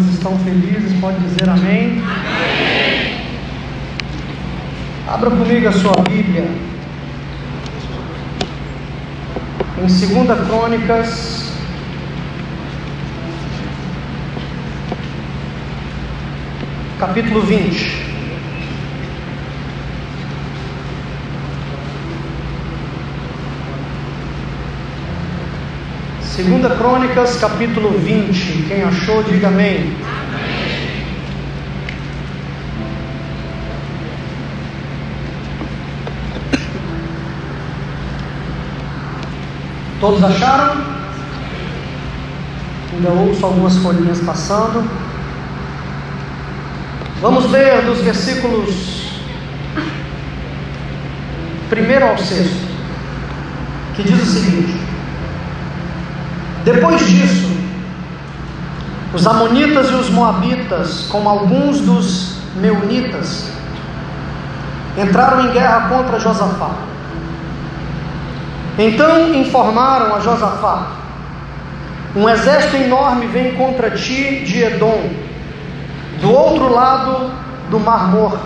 Quantos estão felizes, pode dizer amém? amém. Abra comigo a sua Bíblia. Em 2 Crônicas, capítulo 20. Segunda Crônicas, capítulo 20. Quem achou, diga amém. Todos acharam? Ainda ouço algumas folhinhas passando. Vamos ler dos versículos 1 ao 6, que diz o seguinte: depois disso, os Amonitas e os Moabitas, com alguns dos Meunitas, entraram em guerra contra Josafá. Então informaram a Josafá: Um exército enorme vem contra ti de Edom, do outro lado do Mar Morto.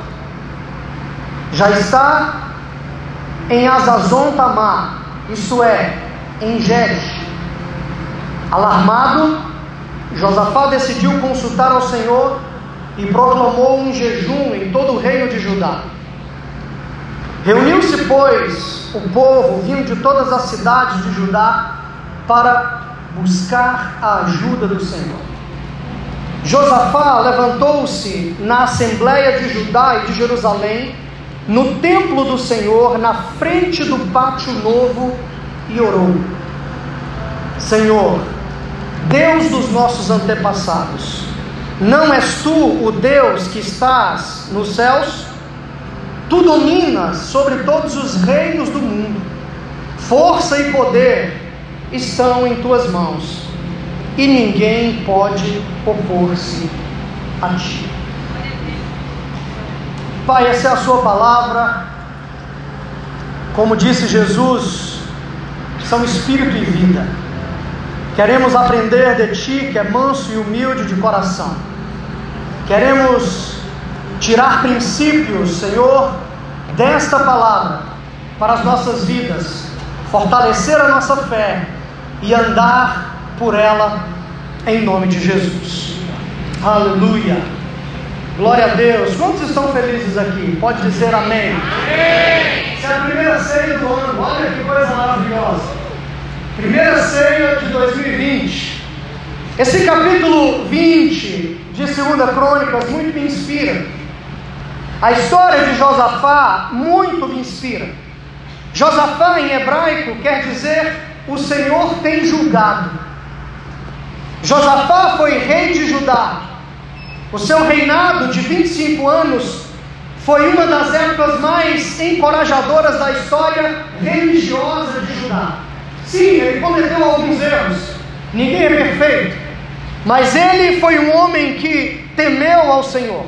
Já está em Azazon Tamar, isto é, em Jeres Alarmado, Josafá decidiu consultar ao Senhor e proclamou um jejum em todo o reino de Judá. Reuniu-se, pois, o povo vindo de todas as cidades de Judá para buscar a ajuda do Senhor. Josafá levantou-se na assembleia de Judá e de Jerusalém, no templo do Senhor, na frente do pátio novo, e orou: Senhor, Deus dos nossos antepassados, não és tu o Deus que estás nos céus? Tu dominas sobre todos os reinos do mundo, força e poder estão em tuas mãos, e ninguém pode opor-se a ti. Pai, essa é a Sua palavra, como disse Jesus, são espírito e vida. Queremos aprender de Ti, que é manso e humilde de coração. Queremos tirar princípios, Senhor, desta palavra para as nossas vidas, fortalecer a nossa fé e andar por ela em nome de Jesus. Aleluia. Glória a Deus. Quantos estão felizes aqui? Pode dizer amém. amém. Essa é a primeira ceia do ano. Olha que coisa maravilhosa. Primeira ceia de 2020. Esse capítulo 20 de 2 Crônicas muito me inspira. A história de Josafá muito me inspira. Josafá em hebraico quer dizer o Senhor tem julgado. Josafá foi rei de Judá. O seu reinado de 25 anos foi uma das épocas mais encorajadoras da história religiosa de Judá. Sim, ele cometeu alguns erros. Ninguém é perfeito. Mas ele foi um homem que temeu ao Senhor.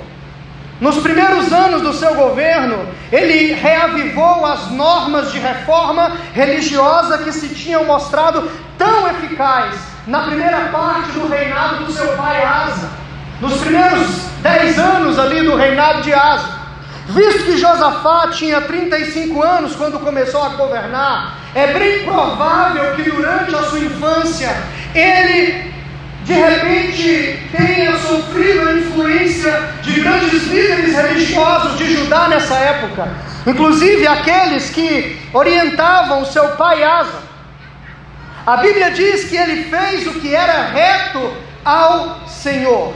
Nos primeiros anos do seu governo, ele reavivou as normas de reforma religiosa que se tinham mostrado tão eficaz na primeira parte do reinado do seu pai Asa. Nos primeiros dez anos ali do reinado de Asa. Visto que Josafá tinha 35 anos quando começou a governar, é bem provável que durante a sua infância ele de repente tenha sofrido a influência de grandes líderes religiosos de Judá nessa época, inclusive aqueles que orientavam o seu pai Asa. A Bíblia diz que ele fez o que era reto ao Senhor.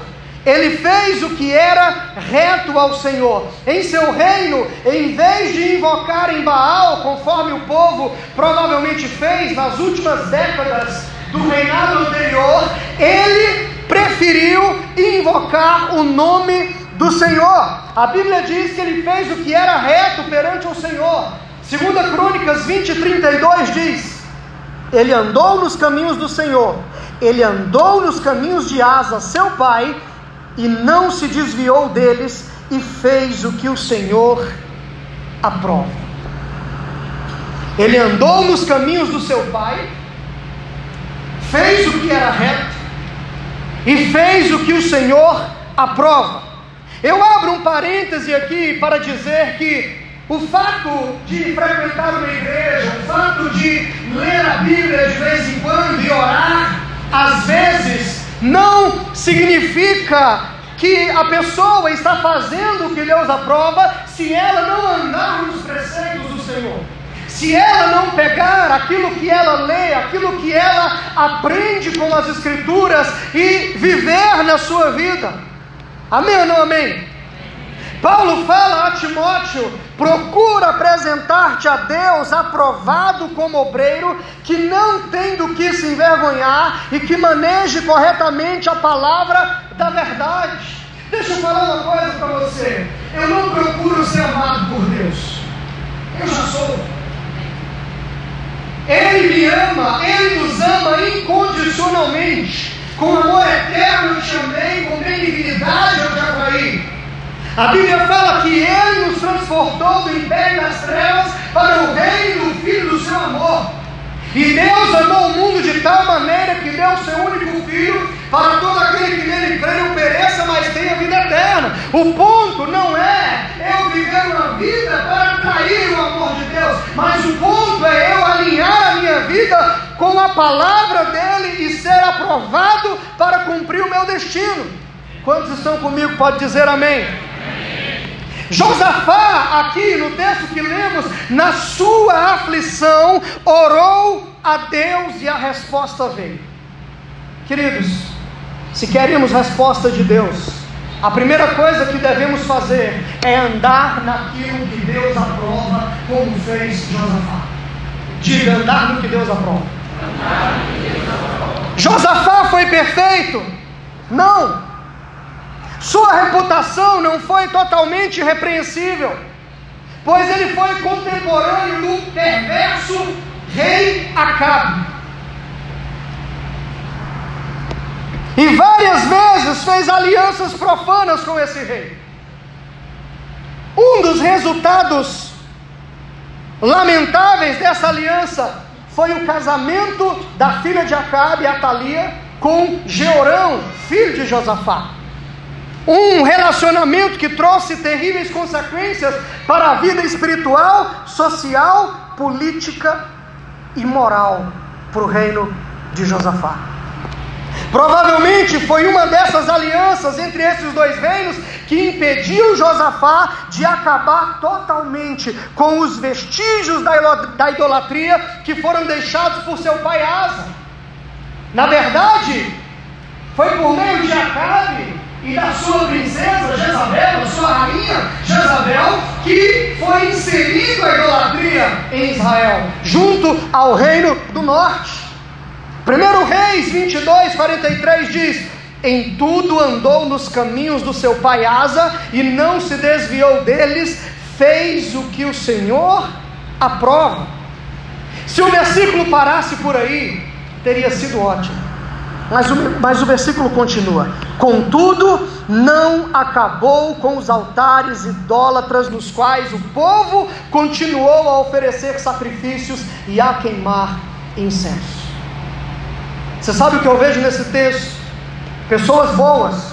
Ele fez o que era reto ao Senhor. Em seu reino, em vez de invocar em Baal, conforme o povo provavelmente fez nas últimas décadas do reinado anterior, ele preferiu invocar o nome do Senhor. A Bíblia diz que ele fez o que era reto perante o Senhor. Segunda Crônicas 20, 32 diz: Ele andou nos caminhos do Senhor, ele andou nos caminhos de Asa, seu pai, e não se desviou deles e fez o que o Senhor aprova. Ele andou nos caminhos do seu pai, fez o que era reto, e fez o que o Senhor aprova. Eu abro um parêntese aqui para dizer que o fato de frequentar uma igreja, o fato de ler a Bíblia de vez em quando e orar, às vezes, não significa que a pessoa está fazendo o que Deus aprova se ela não andar nos preceitos do Senhor. Se ela não pegar aquilo que ela lê, aquilo que ela aprende com as Escrituras e viver na sua vida. Amém ou não amém? Paulo fala a Timóteo: procura apresentar-te a Deus aprovado como obreiro, que não tem do que se envergonhar e que maneje corretamente a palavra da verdade. Deixa eu falar uma coisa para você: eu não procuro ser amado por Deus, eu já sou. Ele me ama, Ele nos ama incondicionalmente, com amor eterno eu te amei, com benignidade eu te atraí. A Bíblia fala que Ele nos transportou do império das trevas para o reino do Filho do seu amor. E Deus amou o mundo de tal maneira que deu o seu único filho para todo aquele que nele crê não pereça, mas tenha vida eterna. O ponto não é eu viver uma vida para atrair o amor de Deus, mas o ponto é eu alinhar a minha vida com a palavra dele e ser aprovado para cumprir o meu destino. Quantos estão comigo? Pode dizer amém. Josafá, aqui no texto que lemos, na sua aflição, orou a Deus e a resposta veio. Queridos, se queremos resposta de Deus, a primeira coisa que devemos fazer é andar naquilo que Deus aprova, como fez Josafá. Diga, andar no que Deus aprova. Josafá foi perfeito? Não. Sua reputação não foi totalmente repreensível, pois ele foi contemporâneo do perverso rei Acabe. E várias vezes fez alianças profanas com esse rei. Um dos resultados lamentáveis dessa aliança foi o casamento da filha de Acabe, Atalia, com Jeorão, filho de Josafá. Um relacionamento que trouxe terríveis consequências para a vida espiritual, social, política e moral para o reino de Josafá. Provavelmente foi uma dessas alianças entre esses dois reinos que impediu Josafá de acabar totalmente com os vestígios da idolatria que foram deixados por seu pai Asa. Na verdade, foi por meio de Acabe e da sua princesa Jezabel, da sua rainha Jezabel, que foi inserido a idolatria em Israel, junto ao reino do norte. 1 Reis 22, 43 diz: Em tudo andou nos caminhos do seu pai Asa e não se desviou deles, fez o que o Senhor aprova. Se o versículo parasse por aí, teria sido ótimo. Mas o, mas o versículo continua: Contudo, não acabou com os altares idólatras nos quais o povo continuou a oferecer sacrifícios e a queimar incenso. Você sabe o que eu vejo nesse texto? Pessoas boas,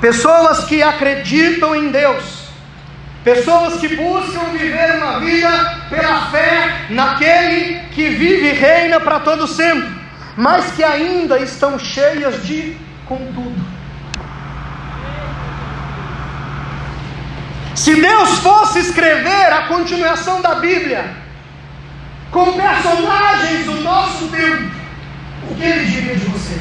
pessoas que acreditam em Deus, pessoas que buscam viver uma vida pela fé naquele que vive e reina para todo sempre mas que ainda estão cheias de contudo. Se Deus fosse escrever a continuação da Bíblia com personagens do nosso tempo, o que ele diria de você?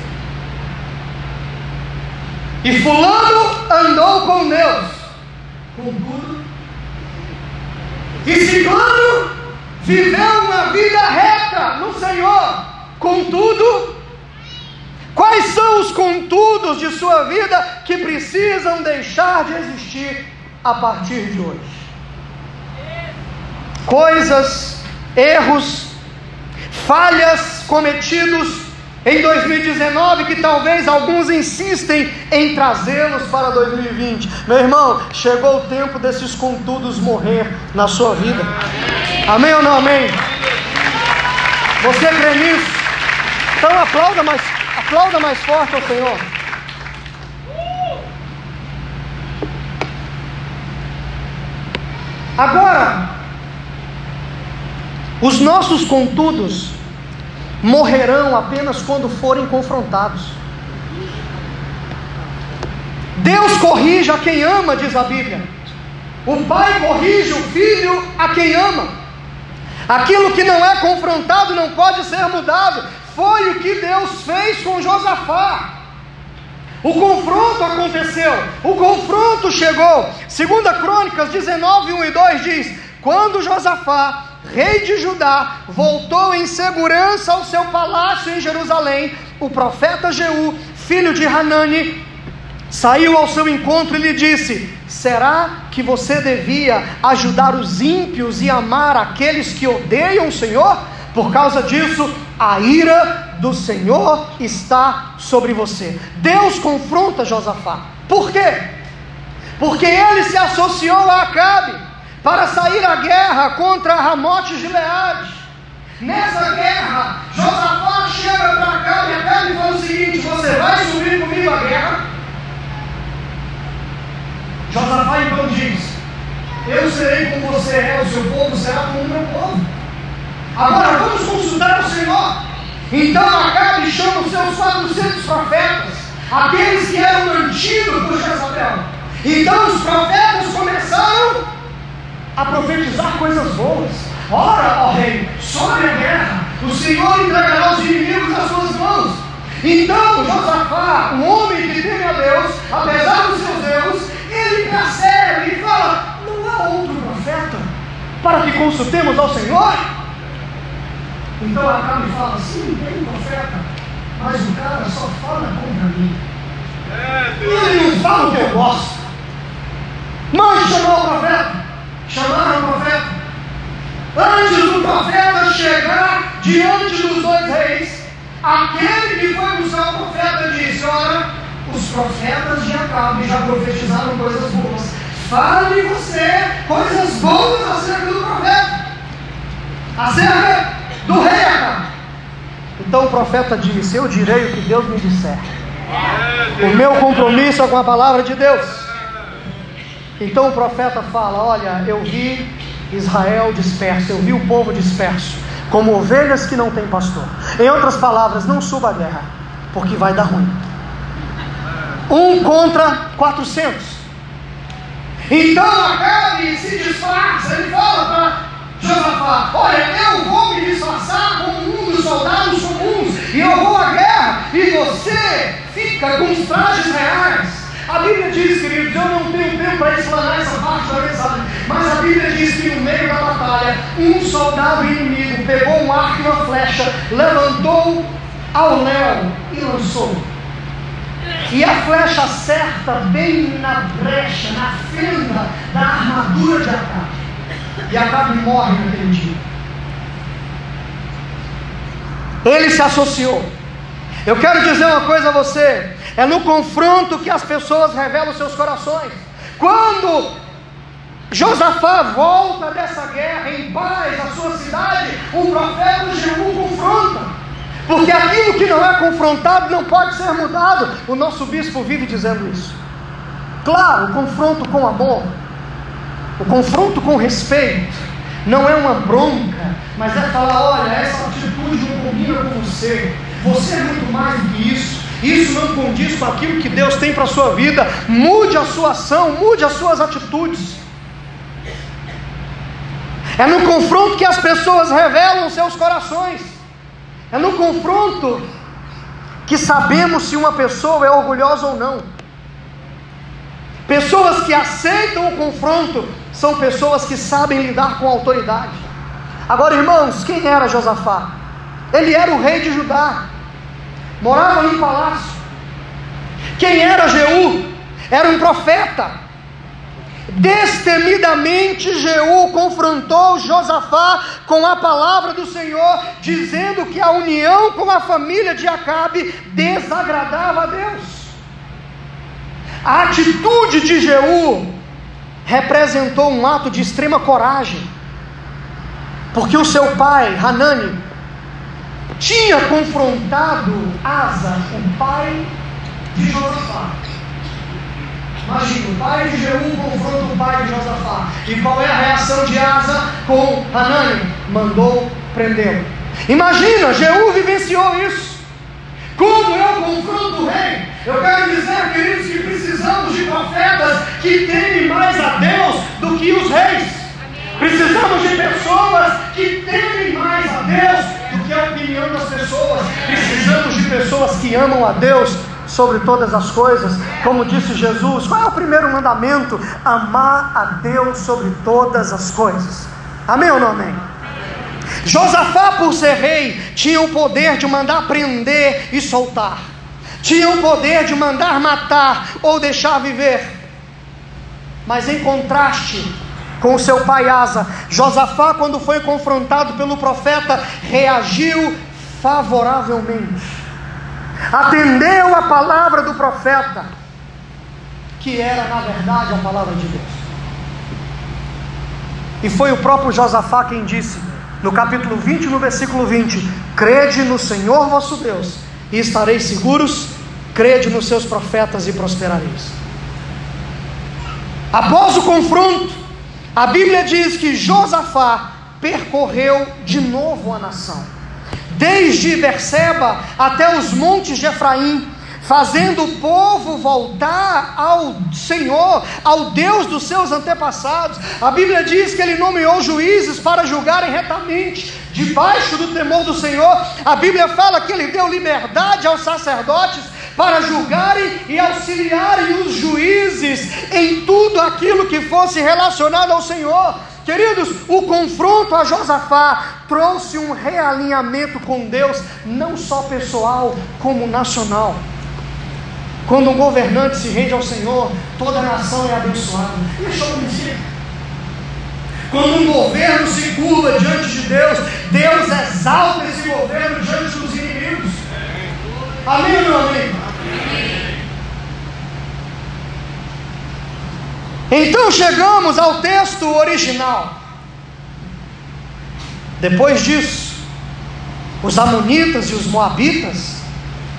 E Fulano andou com Deus, contudo, e Ciclano viveu uma vida reta no Senhor, Contudo, quais são os contudos de sua vida que precisam deixar de existir a partir de hoje? Coisas, erros, falhas cometidos em 2019 que talvez alguns insistem em trazê-los para 2020. Meu irmão, chegou o tempo desses contudos morrer na sua vida. Amém ou não amém? Você crê nisso? Então aplauda mais, aplauda mais forte ao Senhor. Agora, os nossos contudos morrerão apenas quando forem confrontados. Deus corrige a quem ama, diz a Bíblia. O pai corrige o filho a quem ama. Aquilo que não é confrontado não pode ser mudado. Foi o que Deus fez com Josafá. O confronto aconteceu, o confronto chegou. Segunda Crônicas 19, 1 e 2 diz: Quando Josafá, rei de Judá, voltou em segurança ao seu palácio em Jerusalém, o profeta Jeú, filho de Hanani, saiu ao seu encontro e lhe disse: Será que você devia ajudar os ímpios e amar aqueles que odeiam o Senhor? Por causa disso, a ira do Senhor está sobre você. Deus confronta Josafá. Por quê? Porque ele se associou a Acabe para sair à guerra contra Ramote Gileade. Nessa guerra, Josafá chega para Acabe e Acabe fala o seguinte: Você vai subir comigo à guerra? Josafá então diz: Eu serei como você é, o seu povo será como o meu povo. Agora vamos consultar o Senhor. Então Acabe chama os seus 400 profetas, aqueles que eram mantidos por Jezabel. Então os profetas começaram a profetizar coisas boas. Ora, ó rei, sobre a guerra, o Senhor entregará os inimigos nas suas mãos. Então Josafá, um homem que teme a Deus, apesar dos seus erros, ele percebe e fala: não há outro profeta para que consultemos ao Senhor? Então Acabe fala, sim, tem profeta, mas o cara só fala contra mim. Ele não fala o que eu gosto. Mande chamar o profeta. Chamaram o profeta. Antes do profeta chegar diante dos dois reis, aquele que foi buscar o profeta disse: Ora, os profetas de Acabe já profetizaram coisas boas. Fale você coisas boas acerca do profeta. Acerca do Acabe. Então o profeta disse: Eu direi o que Deus me disser. O meu compromisso é com a palavra de Deus. Então o profeta fala: Olha, eu vi Israel disperso, eu vi o povo disperso, como ovelhas que não têm pastor. Em outras palavras, não suba a guerra, porque vai dar ruim. Um contra quatrocentos. Então Acabe se disfarça, ele fala para Josafá: Olha, eu vou me disfarçar como um dos soldados comuns, e eu vou à guerra, e fica com trajes reais. A Bíblia diz, queridos, eu não tenho tempo para explanar essa parte da mensagem, mas a Bíblia diz que no meio da batalha, um soldado inimigo pegou um arco e uma flecha, levantou ao léu e lançou. E a flecha acerta bem na brecha, na fenda da armadura de Acabe e Acabe morre naquele dia. Ele se associou. Eu quero dizer uma coisa a você: é no confronto que as pessoas revelam seus corações. Quando Josafá volta dessa guerra em paz à sua cidade, o profeta Jeú confronta. Porque aquilo que não é confrontado não pode ser mudado. O nosso bispo vive dizendo isso. Claro, o confronto com amor, o confronto com respeito não é uma bronca, mas é falar: olha, essa atitude não combina com você, você é muito mais do que isso, isso não condiz com aquilo que Deus tem para a sua vida, mude a sua ação, mude as suas atitudes. É no confronto que as pessoas revelam seus corações, é no confronto que sabemos se uma pessoa é orgulhosa ou não. Pessoas que aceitam o confronto são pessoas que sabem lidar com autoridade. Agora, irmãos, quem era Josafá? Ele era o rei de Judá, morava em palácio. Quem era Jeú? Era um profeta. Destemidamente Jeú confrontou Josafá com a palavra do Senhor, dizendo que a união com a família de Acabe desagradava a Deus. A atitude de Jeú representou um ato de extrema coragem, porque o seu pai, Hanani, tinha confrontado Asa, o pai de Josafá. Imagina, o pai de Jeú confronta o pai de Josafá. E qual é a reação de Asa com Hanani? Mandou prendê-lo. Imagina, Jeú vivenciou isso. Como eu confronto o rei? Eu quero dizer, queridos, que precisamos de profetas que temem mais a Deus do que os reis. Precisamos de pessoas que temem mais a Deus que a opinião das pessoas. Precisamos de pessoas que amam a Deus sobre todas as coisas, como disse Jesus. Qual é o primeiro mandamento? Amar a Deus sobre todas as coisas. Amém ou não amém? Josafá, por ser rei, tinha o poder de mandar prender e soltar, tinha o poder de mandar matar ou deixar viver. Mas em contraste com o seu pai Asa, Josafá, quando foi confrontado pelo profeta, reagiu favoravelmente, atendeu a palavra do profeta, que era na verdade a palavra de Deus. E foi o próprio Josafá quem disse: no capítulo 20, no versículo 20: Crede no Senhor vosso Deus, e estareis seguros, crede nos seus profetas e prosperareis. Após o confronto, a Bíblia diz que Josafá percorreu de novo a nação, desde Berseba até os montes de Efraim, fazendo o povo voltar ao Senhor, ao Deus dos seus antepassados. A Bíblia diz que ele nomeou juízes para julgarem retamente, debaixo do temor do Senhor. A Bíblia fala que ele deu liberdade aos sacerdotes para julgarem e auxiliarem os juízes em tudo aquilo que fosse relacionado ao Senhor. Queridos, o confronto a Josafá trouxe um realinhamento com Deus, não só pessoal, como nacional. Quando um governante se rende ao Senhor, toda a nação é abençoada. Deixa eu dizer. Quando um governo se curva diante de Deus, Deus exalta esse governo diante dos inimigos. Amém ou não amém? Então chegamos ao texto original. Depois disso, os Amonitas e os Moabitas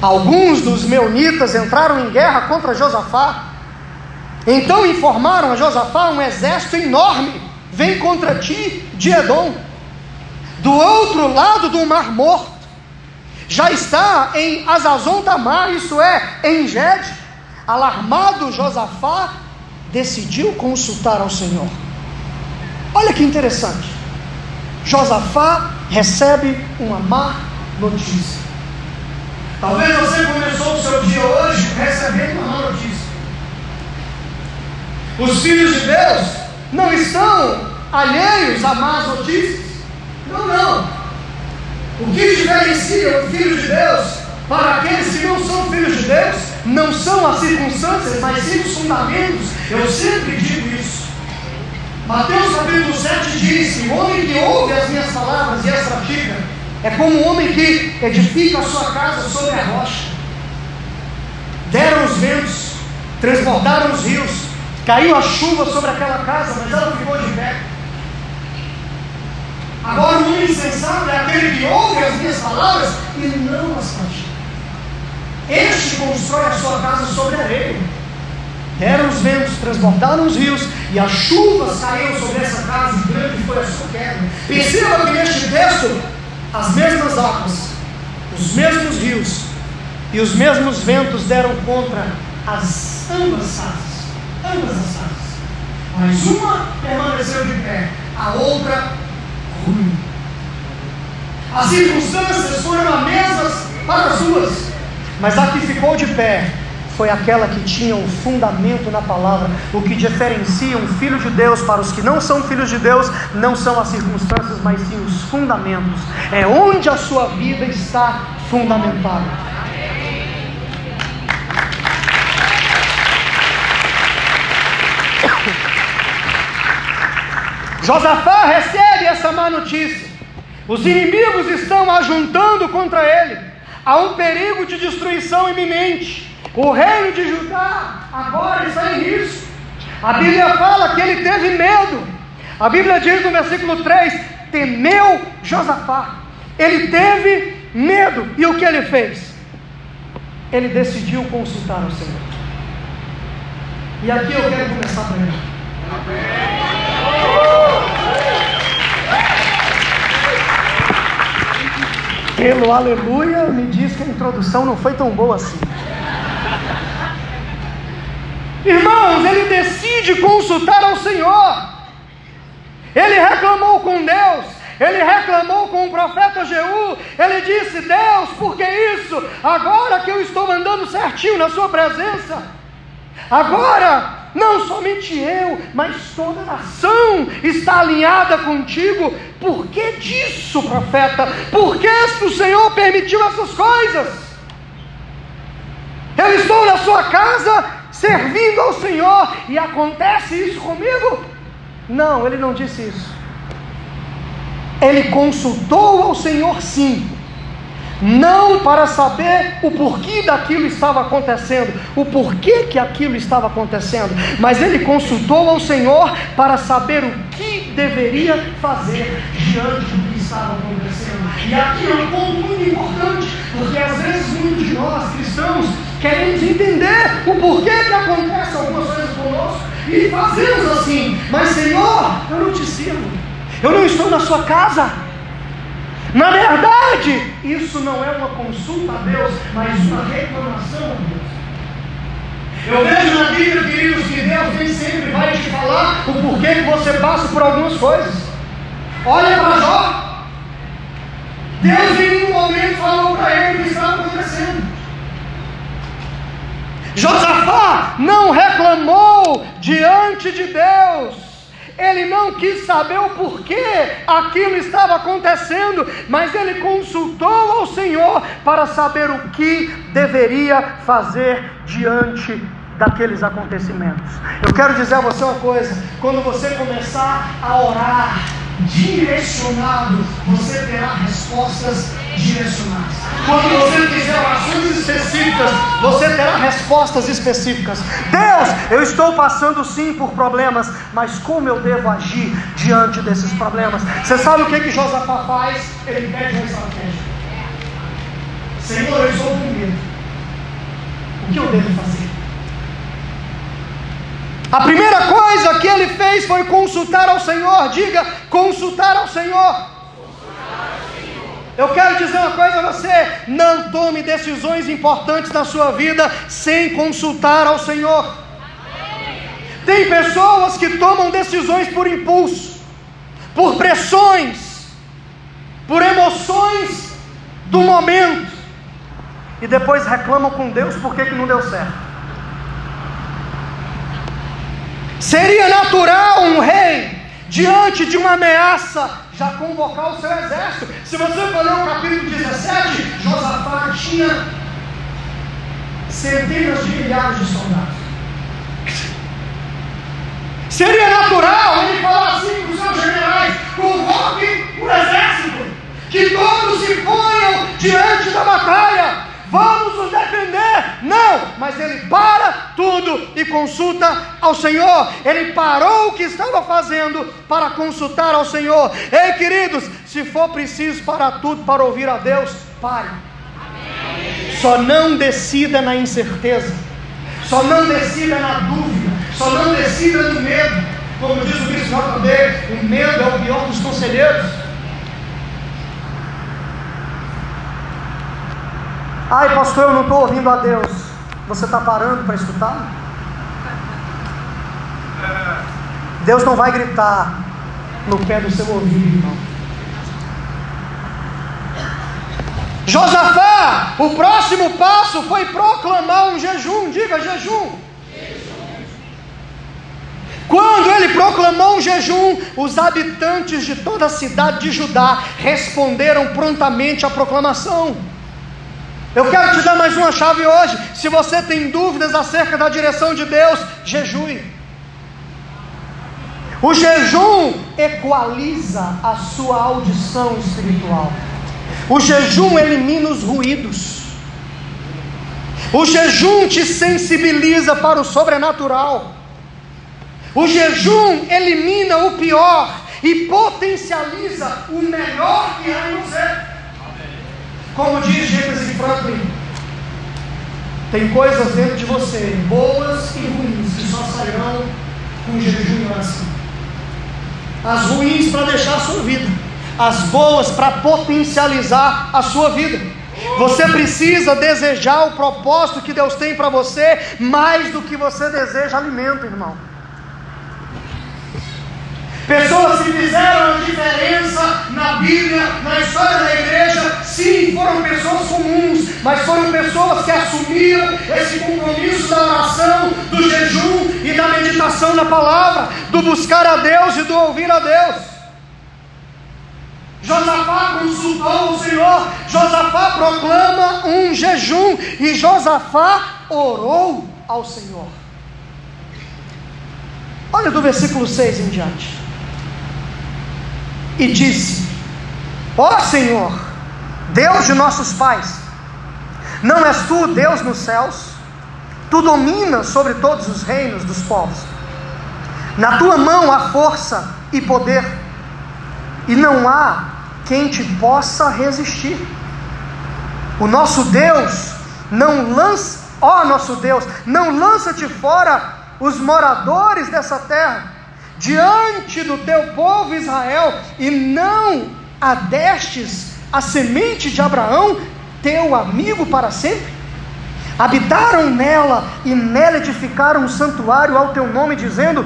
Alguns dos meunitas entraram em guerra contra Josafá. Então informaram a Josafá: um exército enorme vem contra ti de Edom, do outro lado do Mar Morto. Já está em Azazon Tamar, isso é, em Gede. Alarmado Josafá decidiu consultar ao Senhor. Olha que interessante. Josafá recebe uma má notícia. Talvez você começou o seu dia hoje recebendo uma má notícia. Os filhos de Deus não estão alheios a más notícias. Não, não. O que diferencia o filho de Deus para aqueles que não são filhos de Deus não são as circunstâncias, mas sim os fundamentos. Eu sempre digo isso. Mateus capítulo 7 diz que o homem que ouve as minhas palavras e as pratica é como um homem que edifica a sua casa sobre a rocha. Deram os ventos, transbordaram os rios, caiu a chuva sobre aquela casa, mas ela ficou de pé. Agora o homem insensato é aquele que ouve as minhas palavras e não as pratica. Este constrói a sua casa sobre a areia. Deram os ventos, transbordaram os rios, e as chuvas caíram sobre essa casa, e grande foi a sua queda. Perceba que neste texto as mesmas águas, os mesmos rios e os mesmos ventos deram contra as ambas casas, ambas as casas. Mas uma permaneceu de pé, a outra ruim. As circunstâncias foram as mesmas para as duas, mas a que ficou de pé foi aquela que tinha um fundamento na palavra. O que diferencia um filho de Deus para os que não são filhos de Deus não são as circunstâncias, mas sim os fundamentos. É onde a sua vida está fundamentada. Josafá recebe essa má notícia. Os inimigos estão ajuntando contra ele. Há um perigo de destruição iminente. O reino de Judá agora está em risco. A Bíblia fala que ele teve medo. A Bíblia diz no versículo 3: temeu Josafá. Ele teve medo. E o que ele fez? Ele decidiu consultar o Senhor. E aqui eu quero começar a pregar. Pelo aleluia, me diz que a introdução não foi tão boa assim. Irmãos, ele decide consultar ao Senhor. Ele reclamou com Deus, ele reclamou com o profeta Jeú, ele disse: Deus, por que isso? Agora que eu estou andando certinho na Sua presença, agora não somente eu, mas toda a nação está alinhada contigo. Por que disso, profeta? Por que o Senhor permitiu essas coisas? Eu estou na sua casa servindo ao Senhor e acontece isso comigo? Não, ele não disse isso. Ele consultou ao Senhor sim, não para saber o porquê daquilo estava acontecendo, o porquê que aquilo estava acontecendo, mas ele consultou ao Senhor para saber o que deveria fazer diante do que estava acontecendo. E aqui é um ponto muito importante, porque às vezes muitos de nós cristãos queremos entender o porquê que acontece algumas coisas conosco e fazemos assim, mas Senhor, eu não te sirvo, eu não estou na sua casa. Na verdade, isso não é uma consulta a Deus, mas uma reclamação a Deus. Eu vejo na Bíblia, queridos, que Deus nem sempre vai te falar o porquê que você passa por algumas coisas. Olha para Jó. Deus em nenhum momento falou para ele o que estava acontecendo. Josafá não reclamou diante de Deus. Ele não quis saber o porquê aquilo estava acontecendo, mas ele consultou ao Senhor para saber o que deveria fazer diante daqueles acontecimentos. Eu quero dizer a você uma coisa: quando você começar a orar direcionado, você terá respostas direcionadas. Quando você fizer orações específicas, você terá respostas específicas. Deus, eu estou passando sim por problemas, mas como eu devo agir diante desses problemas? Você sabe o que que Josafá faz? Ele pede uma estratégia. Senhor, eu estou com medo. O que eu devo fazer? A primeira coisa que ele fez foi consultar ao Senhor. Diga, consultar ao Senhor. Eu quero dizer uma coisa a você: não tome decisões importantes na sua vida sem consultar ao Senhor. Tem pessoas que tomam decisões por impulso, por pressões, por emoções do momento, e depois reclamam com Deus por que não deu certo. Seria natural um rei, diante de uma ameaça, já convocar o seu exército. Se você for ler o capítulo 17, Josafá tinha centenas de milhares de soldados. Seria natural ele falar assim para os seus generais: convoquem o exército, que todos se ponham diante da batalha vamos nos defender. Não, mas ele para tudo e consulta ao Senhor. Ele parou o que estava fazendo para consultar ao Senhor. Ei, queridos, se for preciso parar tudo para ouvir a Deus, pare. Só não decida na incerteza, só não decida na dúvida, só não decida no medo. Como diz o bispo JB, o medo é o pior dos conselheiros. Ai, pastor, eu não estou ouvindo a Deus. Você está parando para escutar? Deus não vai gritar no pé do seu ouvido, irmão. Josafá, o próximo passo foi proclamar um jejum. Diga jejum. Quando ele proclamou um jejum, os habitantes de toda a cidade de Judá responderam prontamente à proclamação. Eu quero te dar mais uma chave hoje. Se você tem dúvidas acerca da direção de Deus, jejue. O jejum equaliza a sua audição espiritual. O jejum elimina os ruídos. O jejum te sensibiliza para o sobrenatural. O jejum elimina o pior e potencializa o melhor que há em você. Como diz James Franklin, tem coisas dentro de você, boas e ruins, que só sairão com jejum e oração. As ruins para deixar a sua vida, as boas para potencializar a sua vida. Você precisa desejar o propósito que Deus tem para você mais do que você deseja alimento, irmão. Pessoas que fizeram a diferença na Bíblia, na história da igreja, sim, foram pessoas comuns, mas foram pessoas que assumiram esse compromisso da oração, do jejum e da meditação na palavra, do buscar a Deus e do ouvir a Deus. Josafá consultou o Senhor, Josafá proclama um jejum e Josafá orou ao Senhor. Olha do versículo 6 em diante e disse: Ó oh, Senhor, Deus de nossos pais, não és tu Deus nos céus? Tu dominas sobre todos os reinos dos povos. Na tua mão há força e poder, e não há quem te possa resistir. O nosso Deus não lança, ó nosso Deus, não lança-te fora os moradores dessa terra diante do teu povo Israel, e não adestes a semente de Abraão, teu amigo para sempre? Habitaram nela e nela edificaram um santuário ao teu nome, dizendo: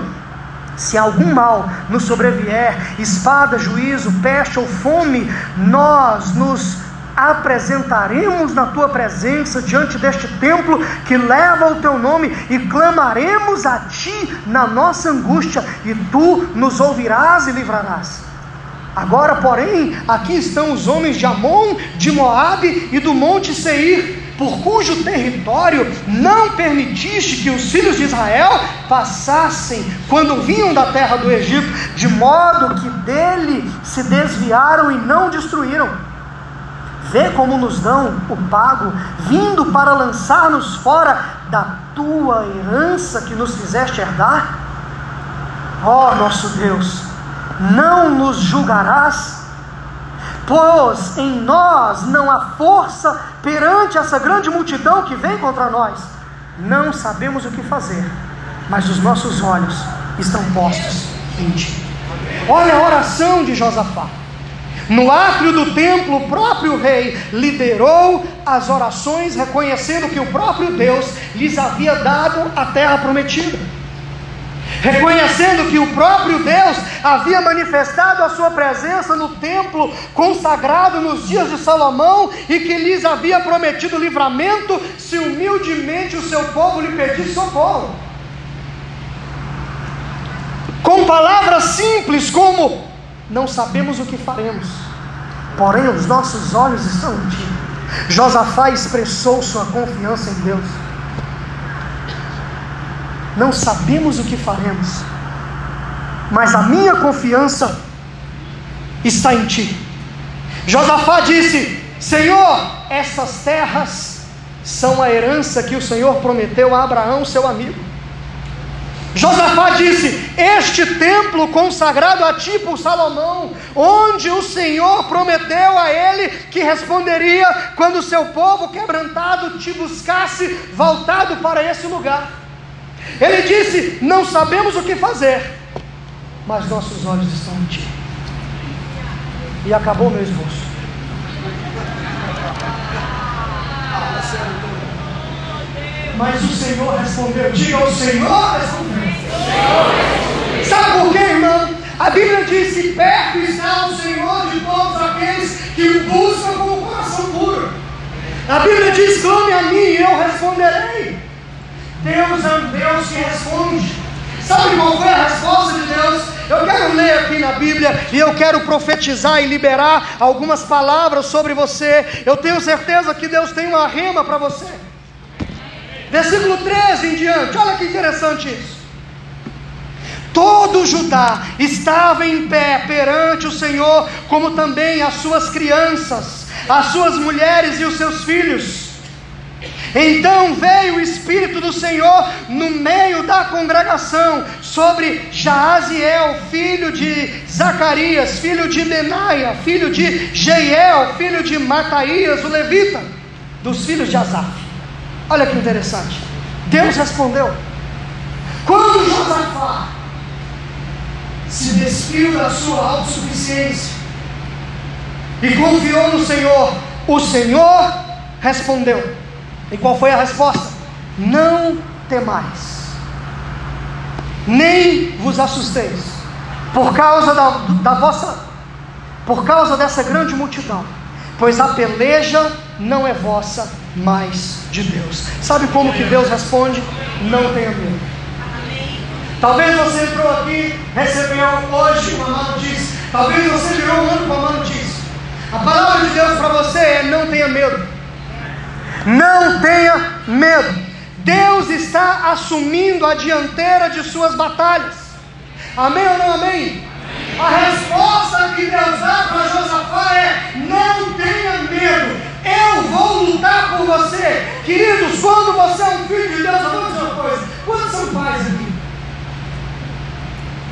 se algum mal nos sobrevier, espada, juízo, peste ou fome, nós nos apresentaremos na tua presença diante deste templo que leva o teu nome e clamaremos a ti na nossa angústia, e tu nos ouvirás e livrarás. Agora, porém, aqui estão os homens de Amon, de Moabe e do monte Seir, por cujo território não permitiste que os filhos de Israel passassem quando vinham da terra do Egito, de modo que dele se desviaram e não destruíram. Vê como nos dão o pago, vindo para lançar-nos fora da tua herança que nos fizeste herdar? Ó oh, nosso Deus, não nos julgarás, pois em nós não há força perante essa grande multidão que vem contra nós. Não sabemos o que fazer, mas os nossos olhos estão postos em ti. Olha a oração de Josafá. No átrio do templo, o próprio rei liderou as orações, reconhecendo que o próprio Deus lhes havia dado a terra prometida. Reconhecendo que o próprio Deus havia manifestado a sua presença no templo consagrado nos dias de Salomão e que lhes havia prometido livramento se humildemente o seu povo lhe pedisse socorro. Com palavras simples como não sabemos o que faremos, porém os nossos olhos estão em ti. Josafá expressou sua confiança em Deus. Não sabemos o que faremos, mas a minha confiança está em ti. Josafá disse: Senhor, essas terras são a herança que o Senhor prometeu a Abraão, seu amigo. Josafá disse: Este templo consagrado a ti por Salomão, onde o Senhor prometeu a ele que responderia quando seu povo quebrantado te buscasse, voltado para esse lugar. Ele disse: Não sabemos o que fazer, mas nossos olhos estão em ti. E acabou meu esboço. Mas o Senhor respondeu: Diga o Senhor respondeu. Sabe por quê, irmão? A Bíblia diz que perto está o Senhor de todos aqueles que o buscam com o coração puro. A Bíblia diz: clame a mim e eu responderei. Deus é um Deus que responde. Sabe qual foi a resposta de Deus? Eu quero ler aqui na Bíblia e eu quero profetizar e liberar algumas palavras sobre você. Eu tenho certeza que Deus tem uma rema para você. Versículo 13 em diante, olha que interessante isso. Todo Judá estava em pé perante o Senhor, como também as suas crianças, as suas mulheres e os seus filhos. Então veio o Espírito do Senhor no meio da congregação sobre Jaaziel, filho de Zacarias, filho de Benaia, filho de Jeiel, filho de Mataías, o levita, dos filhos de Asaf. Olha que interessante. Deus respondeu. Quando Josafá se despiu da sua autossuficiência e confiou no Senhor, o Senhor respondeu. E qual foi a resposta? Não temais, nem vos assusteis, por causa da, da vossa, por causa dessa grande multidão, pois a peleja não é vossa, mas de Deus. Sabe como que Deus responde? Não tenha medo. Talvez você entrou aqui, recebeu hoje uma notícia. Talvez você virou um ano com uma notícia. A palavra de Deus para você é: não tenha medo. Não tenha medo. Deus está assumindo a dianteira de suas batalhas. Amém ou não amém? A resposta que Deus dá para Josafá é: não tenha medo, eu vou lutar por você. Queridos, quando você é um filho de Deus, eu vou dizer uma coisa: quantos são pais aqui?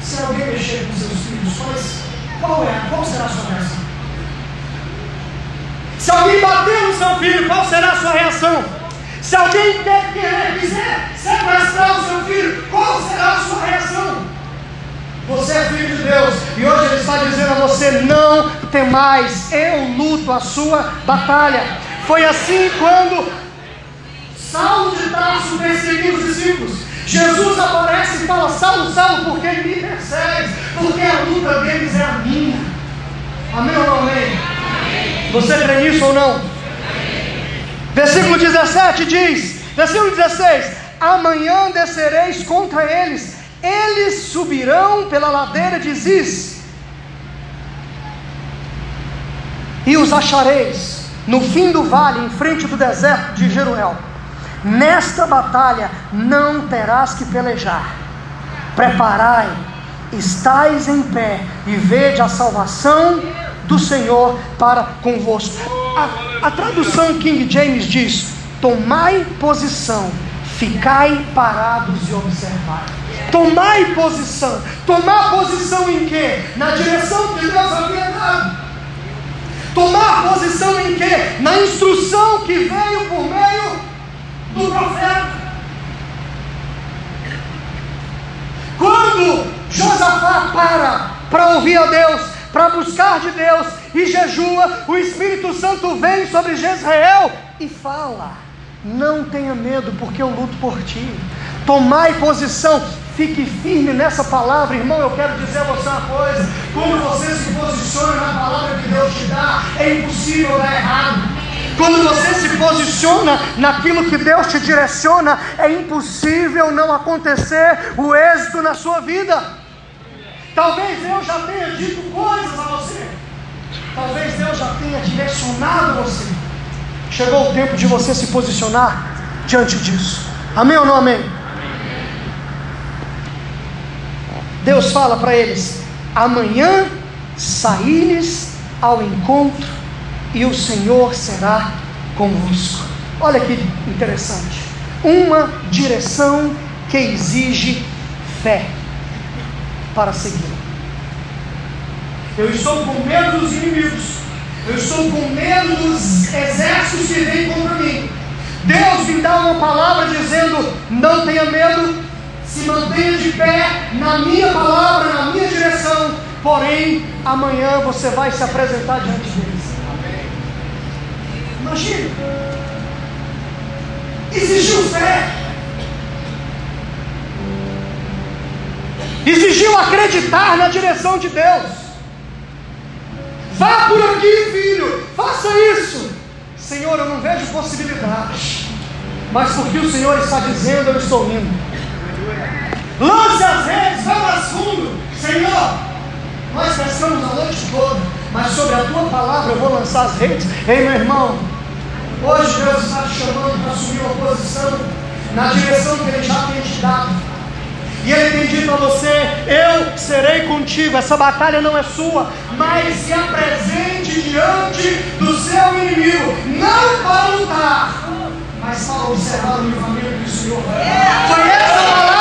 Se alguém mexer com seus filhos, qual, é, qual será a sua reação? Se alguém bater no seu filho, qual será a sua reação? Se alguém quer, querer, quiser sequestrar o seu filho, qual será a sua reação? Você é filho de Deus e hoje Ele está dizendo a você: não temais, eu luto a sua batalha. Foi assim quando Saulo de Tarso perseguiu os discípulos. Jesus aparece e fala: Saulo, Saulo, por que me persegues? Porque a luta deles é a minha. Amém ou não amém? amém. Você crê nisso ou não? Versículo 17 diz: Versículo 16: Amanhã descereis contra eles, eles subirão pela ladeira de Ziz, e os achareis no fim do vale, em frente do deserto de Jeruel. Nesta batalha não terás que pelejar. Preparai, estais em pé e vede a salvação do Senhor para convosco. A, a tradução King James diz: Tomai posição, ficai parados e observai. Tomai posição. Tomar posição em quê? Na direção que Deus havia dado. Tomar posição em quê? Na instrução que veio por meio do profeta. Quando Josafá para para ouvir a Deus, para buscar de Deus e jejua, o Espírito Santo vem sobre Jezreel e fala: Não tenha medo, porque eu luto por ti. Tomai posição, fique firme nessa palavra, irmão. Eu quero dizer a você uma coisa: quando você se posiciona na palavra que Deus te dá, é impossível dar errado. Quando você se posiciona naquilo que Deus te direciona, é impossível não acontecer o êxito na sua vida. Talvez Deus já tenha dito coisas a você. Talvez Deus já tenha direcionado você. Chegou o tempo de você se posicionar diante disso. Amém ou não amém? Deus fala para eles: amanhã saíres ao encontro e o Senhor será convosco. Olha que interessante. Uma direção que exige fé para segui-lo. Eu estou com medo dos inimigos. Eu estou com medo dos exércitos que vêm contra mim. Deus me dá uma palavra dizendo: não tenha medo, se mantenha de pé na minha palavra, na minha direção. Porém, amanhã você vai se apresentar diante deles. Imagina. Exigiu fé. exigiu acreditar na direção de Deus. Vá por aqui, filho, faça isso. Senhor, eu não vejo possibilidade, mas porque o Senhor está dizendo, eu estou indo. Lance as redes, vá mais fundo. Senhor, nós pescamos a noite toda, mas sobre a tua palavra eu vou lançar as redes. Ei, meu irmão, hoje Deus está te chamando para assumir uma posição na direção que Ele já tem te dado. E ele tem dito a você: Eu serei contigo. Essa batalha não é sua, mas se apresente diante do seu inimigo, não para lutar, mas para observar o livramento do Senhor. Foi essa palavra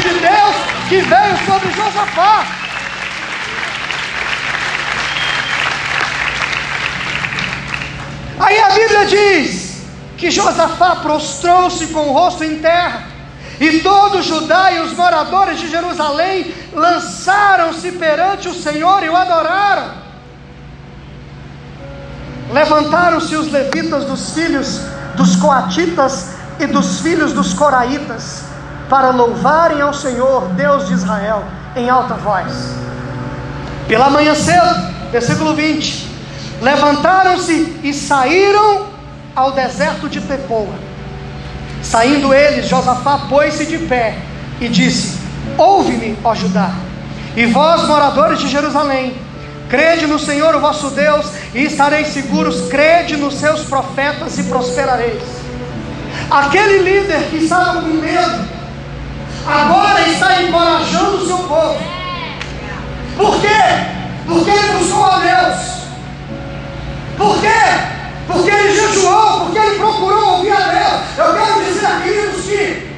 de Deus que veio sobre Josafá. Aí a Bíblia diz que Josafá prostrou-se com o rosto em terra E todo Judá e os moradores de Jerusalém lançaram-se perante o Senhor e o adoraram. Levantaram-se os levitas dos filhos dos coatitas e dos filhos dos coraitas para louvarem ao Senhor, Deus de Israel, em alta voz. Pela manhã cedo, versículo 20: levantaram-se e saíram ao deserto de Tepoa. Saindo eles, Josafá pôs-se de pé e disse: Ouve-me, ó Judá, e vós, moradores de Jerusalém, crede no Senhor, o vosso Deus, e estareis seguros, crede nos seus profetas e prosperareis. Aquele líder que estava com medo, agora está encorajando o seu povo. Por quê? Porque ele buscou a Deus. Por quê? Porque ele jejuou, porque ele procurou ouvir a Deus. Eu quero dizer, queridos, que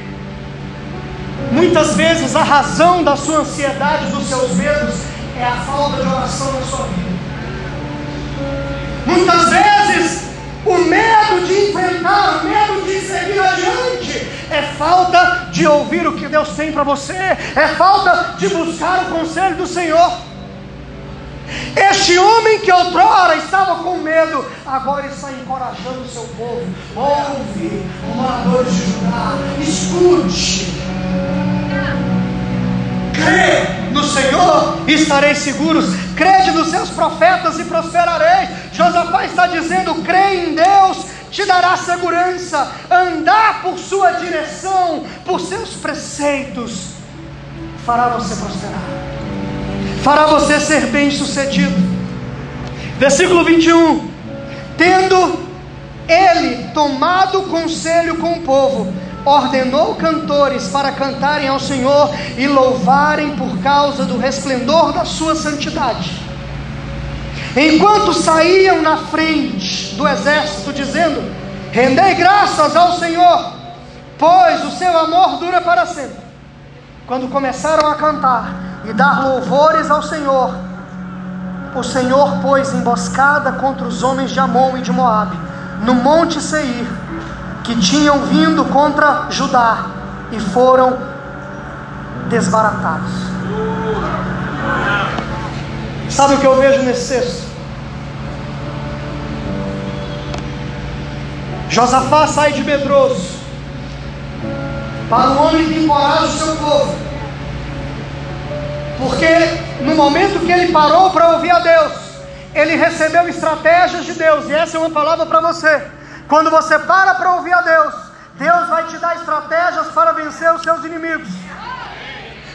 muitas vezes a razão da sua ansiedade, dos seus medos, é a falta de oração na sua vida. Muitas vezes o medo de enfrentar, o medo de seguir adiante, é falta de ouvir o que Deus tem para você, é falta de buscar o conselho do Senhor. Este homem que outrora estava com medo, agora está encorajando o seu povo. Ouve, moradores de Judá, escute. Crê no Senhor estareis seguros. Crede nos seus profetas e prosperareis. Josafá está dizendo: crê em Deus, te dará segurança. Andar por sua direção, por seus preceitos, fará você prosperar, fará você ser bem sucedido. Versículo 21: Tendo ele tomado conselho com o povo, ordenou cantores para cantarem ao Senhor e louvarem por causa do resplendor da sua santidade. Enquanto saíam na frente do exército, dizendo: Rendei graças ao Senhor, pois o seu amor dura para sempre. Quando começaram a cantar e dar louvores ao Senhor, o Senhor pôs emboscada contra os homens de Amon e de Moabe, no monte Seir que tinham vindo contra Judá e foram desbaratados. Sabe o que eu vejo nesse texto? Josafá sai de medroso para o homem que encoraja o seu povo. Porque no momento que ele parou para ouvir a Deus, ele recebeu estratégias de Deus, e essa é uma palavra para você. Quando você para para ouvir a Deus, Deus vai te dar estratégias para vencer os seus inimigos.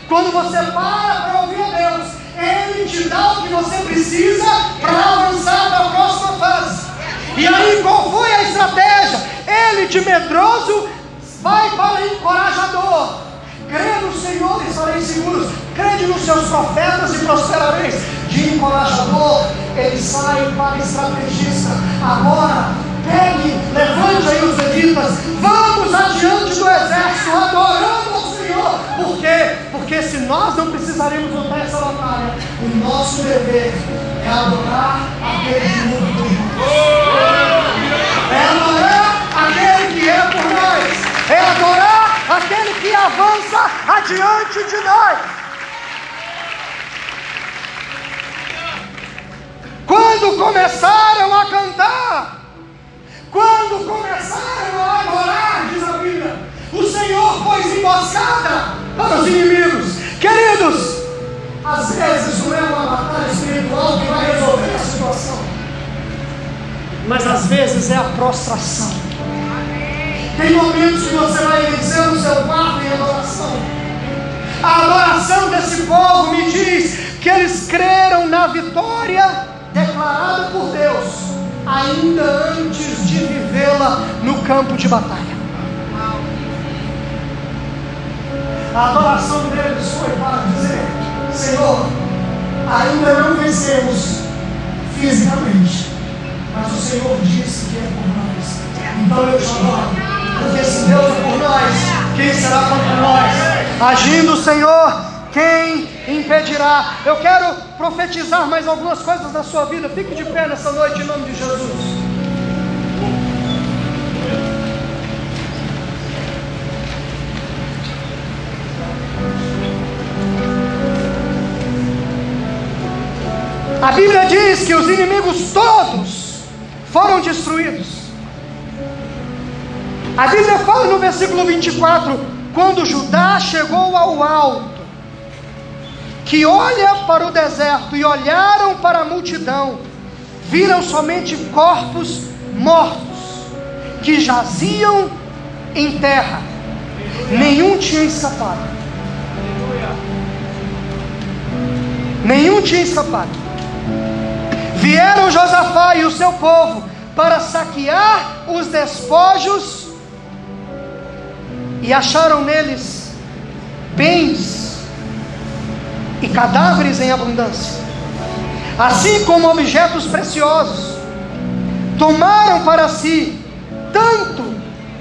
Quando você para para ouvir a Deus, Ele te dá o que você precisa para avançar para a próxima fase. E aí, qual foi a estratégia? Ele de medroso vai para encorajador. Crê no Senhor e estareis seguros. Crede nos seus profetas e prosperareis. De encorajador, ele sai para estrategista. Agora, pegue, levante aí os levitas, vamos adiante do exército, adorando ao Senhor. Por quê? Porque se nós não precisaremos lutar essa batalha, o nosso dever é adorar aquele que muda É adorar aquele que é por nós. É adorar aquele que avança adiante de nós. Quando começaram a cantar, quando começaram a adorar, diz a Bíblia, o Senhor pôs emboscada para os inimigos. Queridos, às vezes não é uma batalha espiritual que vai resolver a situação, mas às vezes é a prostração. Tem momentos que você vai vencer no seu quarto em adoração. A adoração desse povo me diz que eles creram na vitória declarada por Deus ainda antes de vivê-la no campo de batalha. A adoração deles foi para dizer: Senhor, ainda não vencemos fisicamente, mas o Senhor disse que é por nós. Então eu te adoro. Porque se Deus é por nós, quem será contra nós? Agindo Senhor, quem impedirá? Eu quero profetizar mais algumas coisas na sua vida. Fique de pé nessa noite em nome de Jesus. A Bíblia diz que os inimigos todos foram destruídos. A Bíblia fala no versículo 24: quando Judá chegou ao alto, que olha para o deserto e olharam para a multidão, viram somente corpos mortos que jaziam em terra, nenhum tinha escapado. Nenhum tinha escapado. Vieram Josafá e o seu povo para saquear os despojos e acharam neles bens e cadáveres em abundância, assim como objetos preciosos. Tomaram para si tanto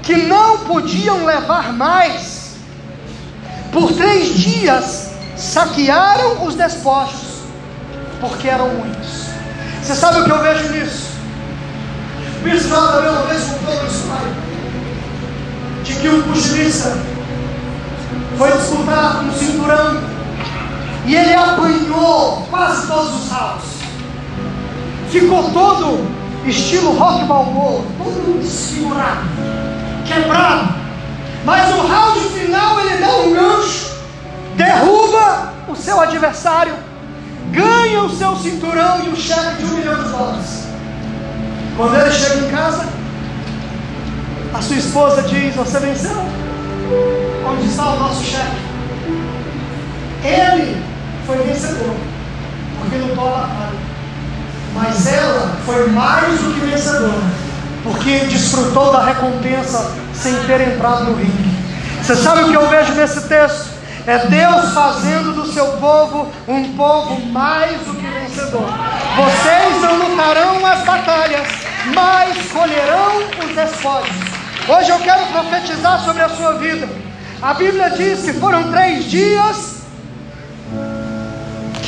que não podiam levar mais. Por três dias saquearam os despojos, porque eram muitos. Você sabe o que eu vejo nisso? O bispo também uma vez contou de que um puxilista foi disputar um cinturão e ele apanhou quase todos os raus. Ficou todo estilo rock balboa, todo desfigurado, quebrado. Mas no round final ele dá um gancho, derruba o seu adversário, ganha o seu cinturão e o cheque de um milhão de dólares. Quando ele chega em casa, a sua esposa diz: Você venceu? Onde está o nosso chefe? Ele foi vencedor, porque lutou a batalha. Mas ela foi mais do que vencedora, porque desfrutou da recompensa sem ter entrado no ringue. Você sabe o que eu vejo nesse texto? É Deus fazendo do seu povo um povo mais do que vencedor. Vocês não lutarão as batalhas, mas colherão os despojos. Hoje eu quero profetizar sobre a sua vida. A Bíblia diz que foram três dias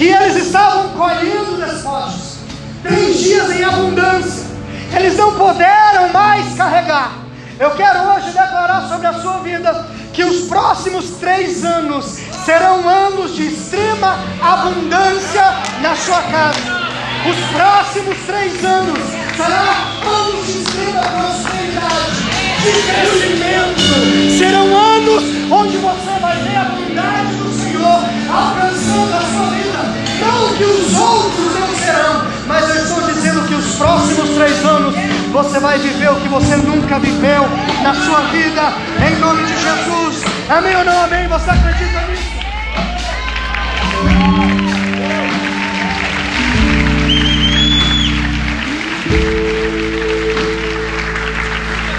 que eles estavam colhendo despojos três dias em abundância, eles não puderam mais carregar. Eu quero hoje declarar sobre a sua vida que os próximos três anos serão anos de extrema abundância na sua casa. Os próximos três anos serão anos de extrema prosperidade, de crescimento. Serão anos onde você vai ver a bondade do Senhor alcançando a sua vida. Que os outros não serão, mas eu estou dizendo que os próximos três anos você vai viver o que você nunca viveu na sua vida, em nome de Jesus. Amém ou não amém? Você acredita nisso?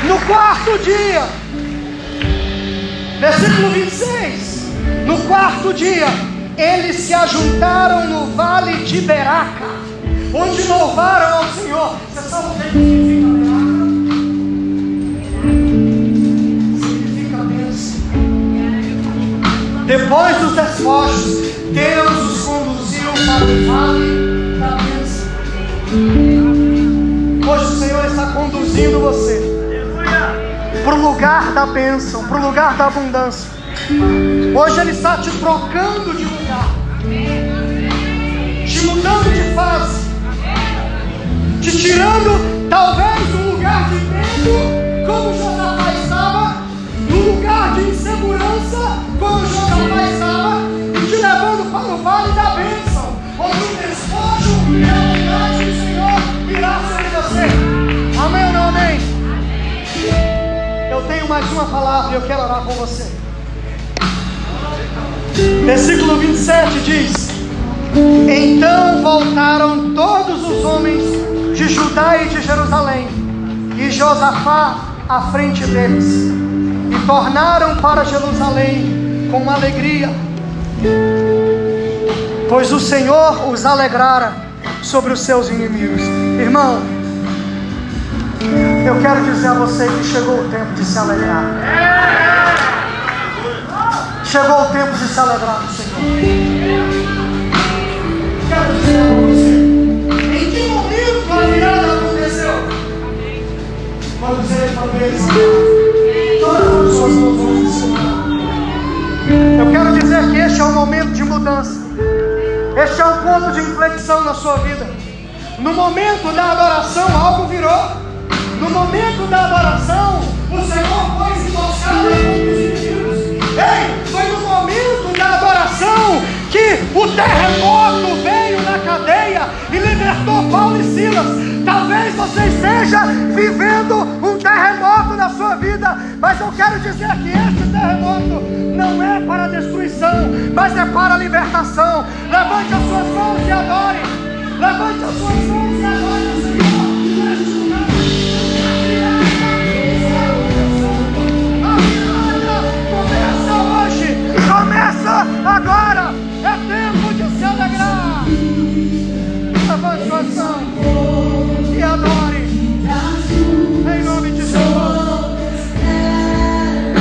No quarto dia, versículo 26. No quarto dia, eles se ajuntaram no vale de Beraca, onde louvaram ao Senhor. Você sabe o que significa Beraca? Significa bênção. Depois dos despojos, Deus os conduziu para o vale da bênção. Hoje o Senhor está conduzindo você para o lugar da bênção, para o lugar da abundância. Hoje Ele está te trocando de lugar, te mudando de fase, te tirando talvez do lugar de medo, como Josafá estava, do lugar de insegurança, como Josafá estava, e te levando para o vale da bênção, onde o despojo e a bondade do Senhor virá sobre você. Amém ou não amém? Eu tenho mais uma palavra e eu quero orar com você. Versículo 27 diz: Então voltaram todos os homens de Judá e de Jerusalém, e Josafá à frente deles, e tornaram para Jerusalém com alegria, pois o Senhor os alegrara sobre os seus inimigos. Irmão, eu quero dizer a você que chegou o tempo de se alegrar. Chegou o tempo de se alegrar Senhor. Quero dizer para você: em que momento a virada aconteceu? Quando você talvez todas as pessoas não vão Eu quero dizer que este é um momento de mudança. Este é um ponto de inflexão na sua vida. No momento da adoração, algo virou. No momento da adoração, o Senhor foi emboscado contra os inimigos. Ei, foi que o terremoto veio na cadeia e libertou Paulo e Silas. Talvez você esteja vivendo um terremoto na sua vida, mas eu quero dizer que este terremoto não é para destruição, mas é para libertação. Levante as suas mãos e adore. Levante as suas mãos e adore. agora!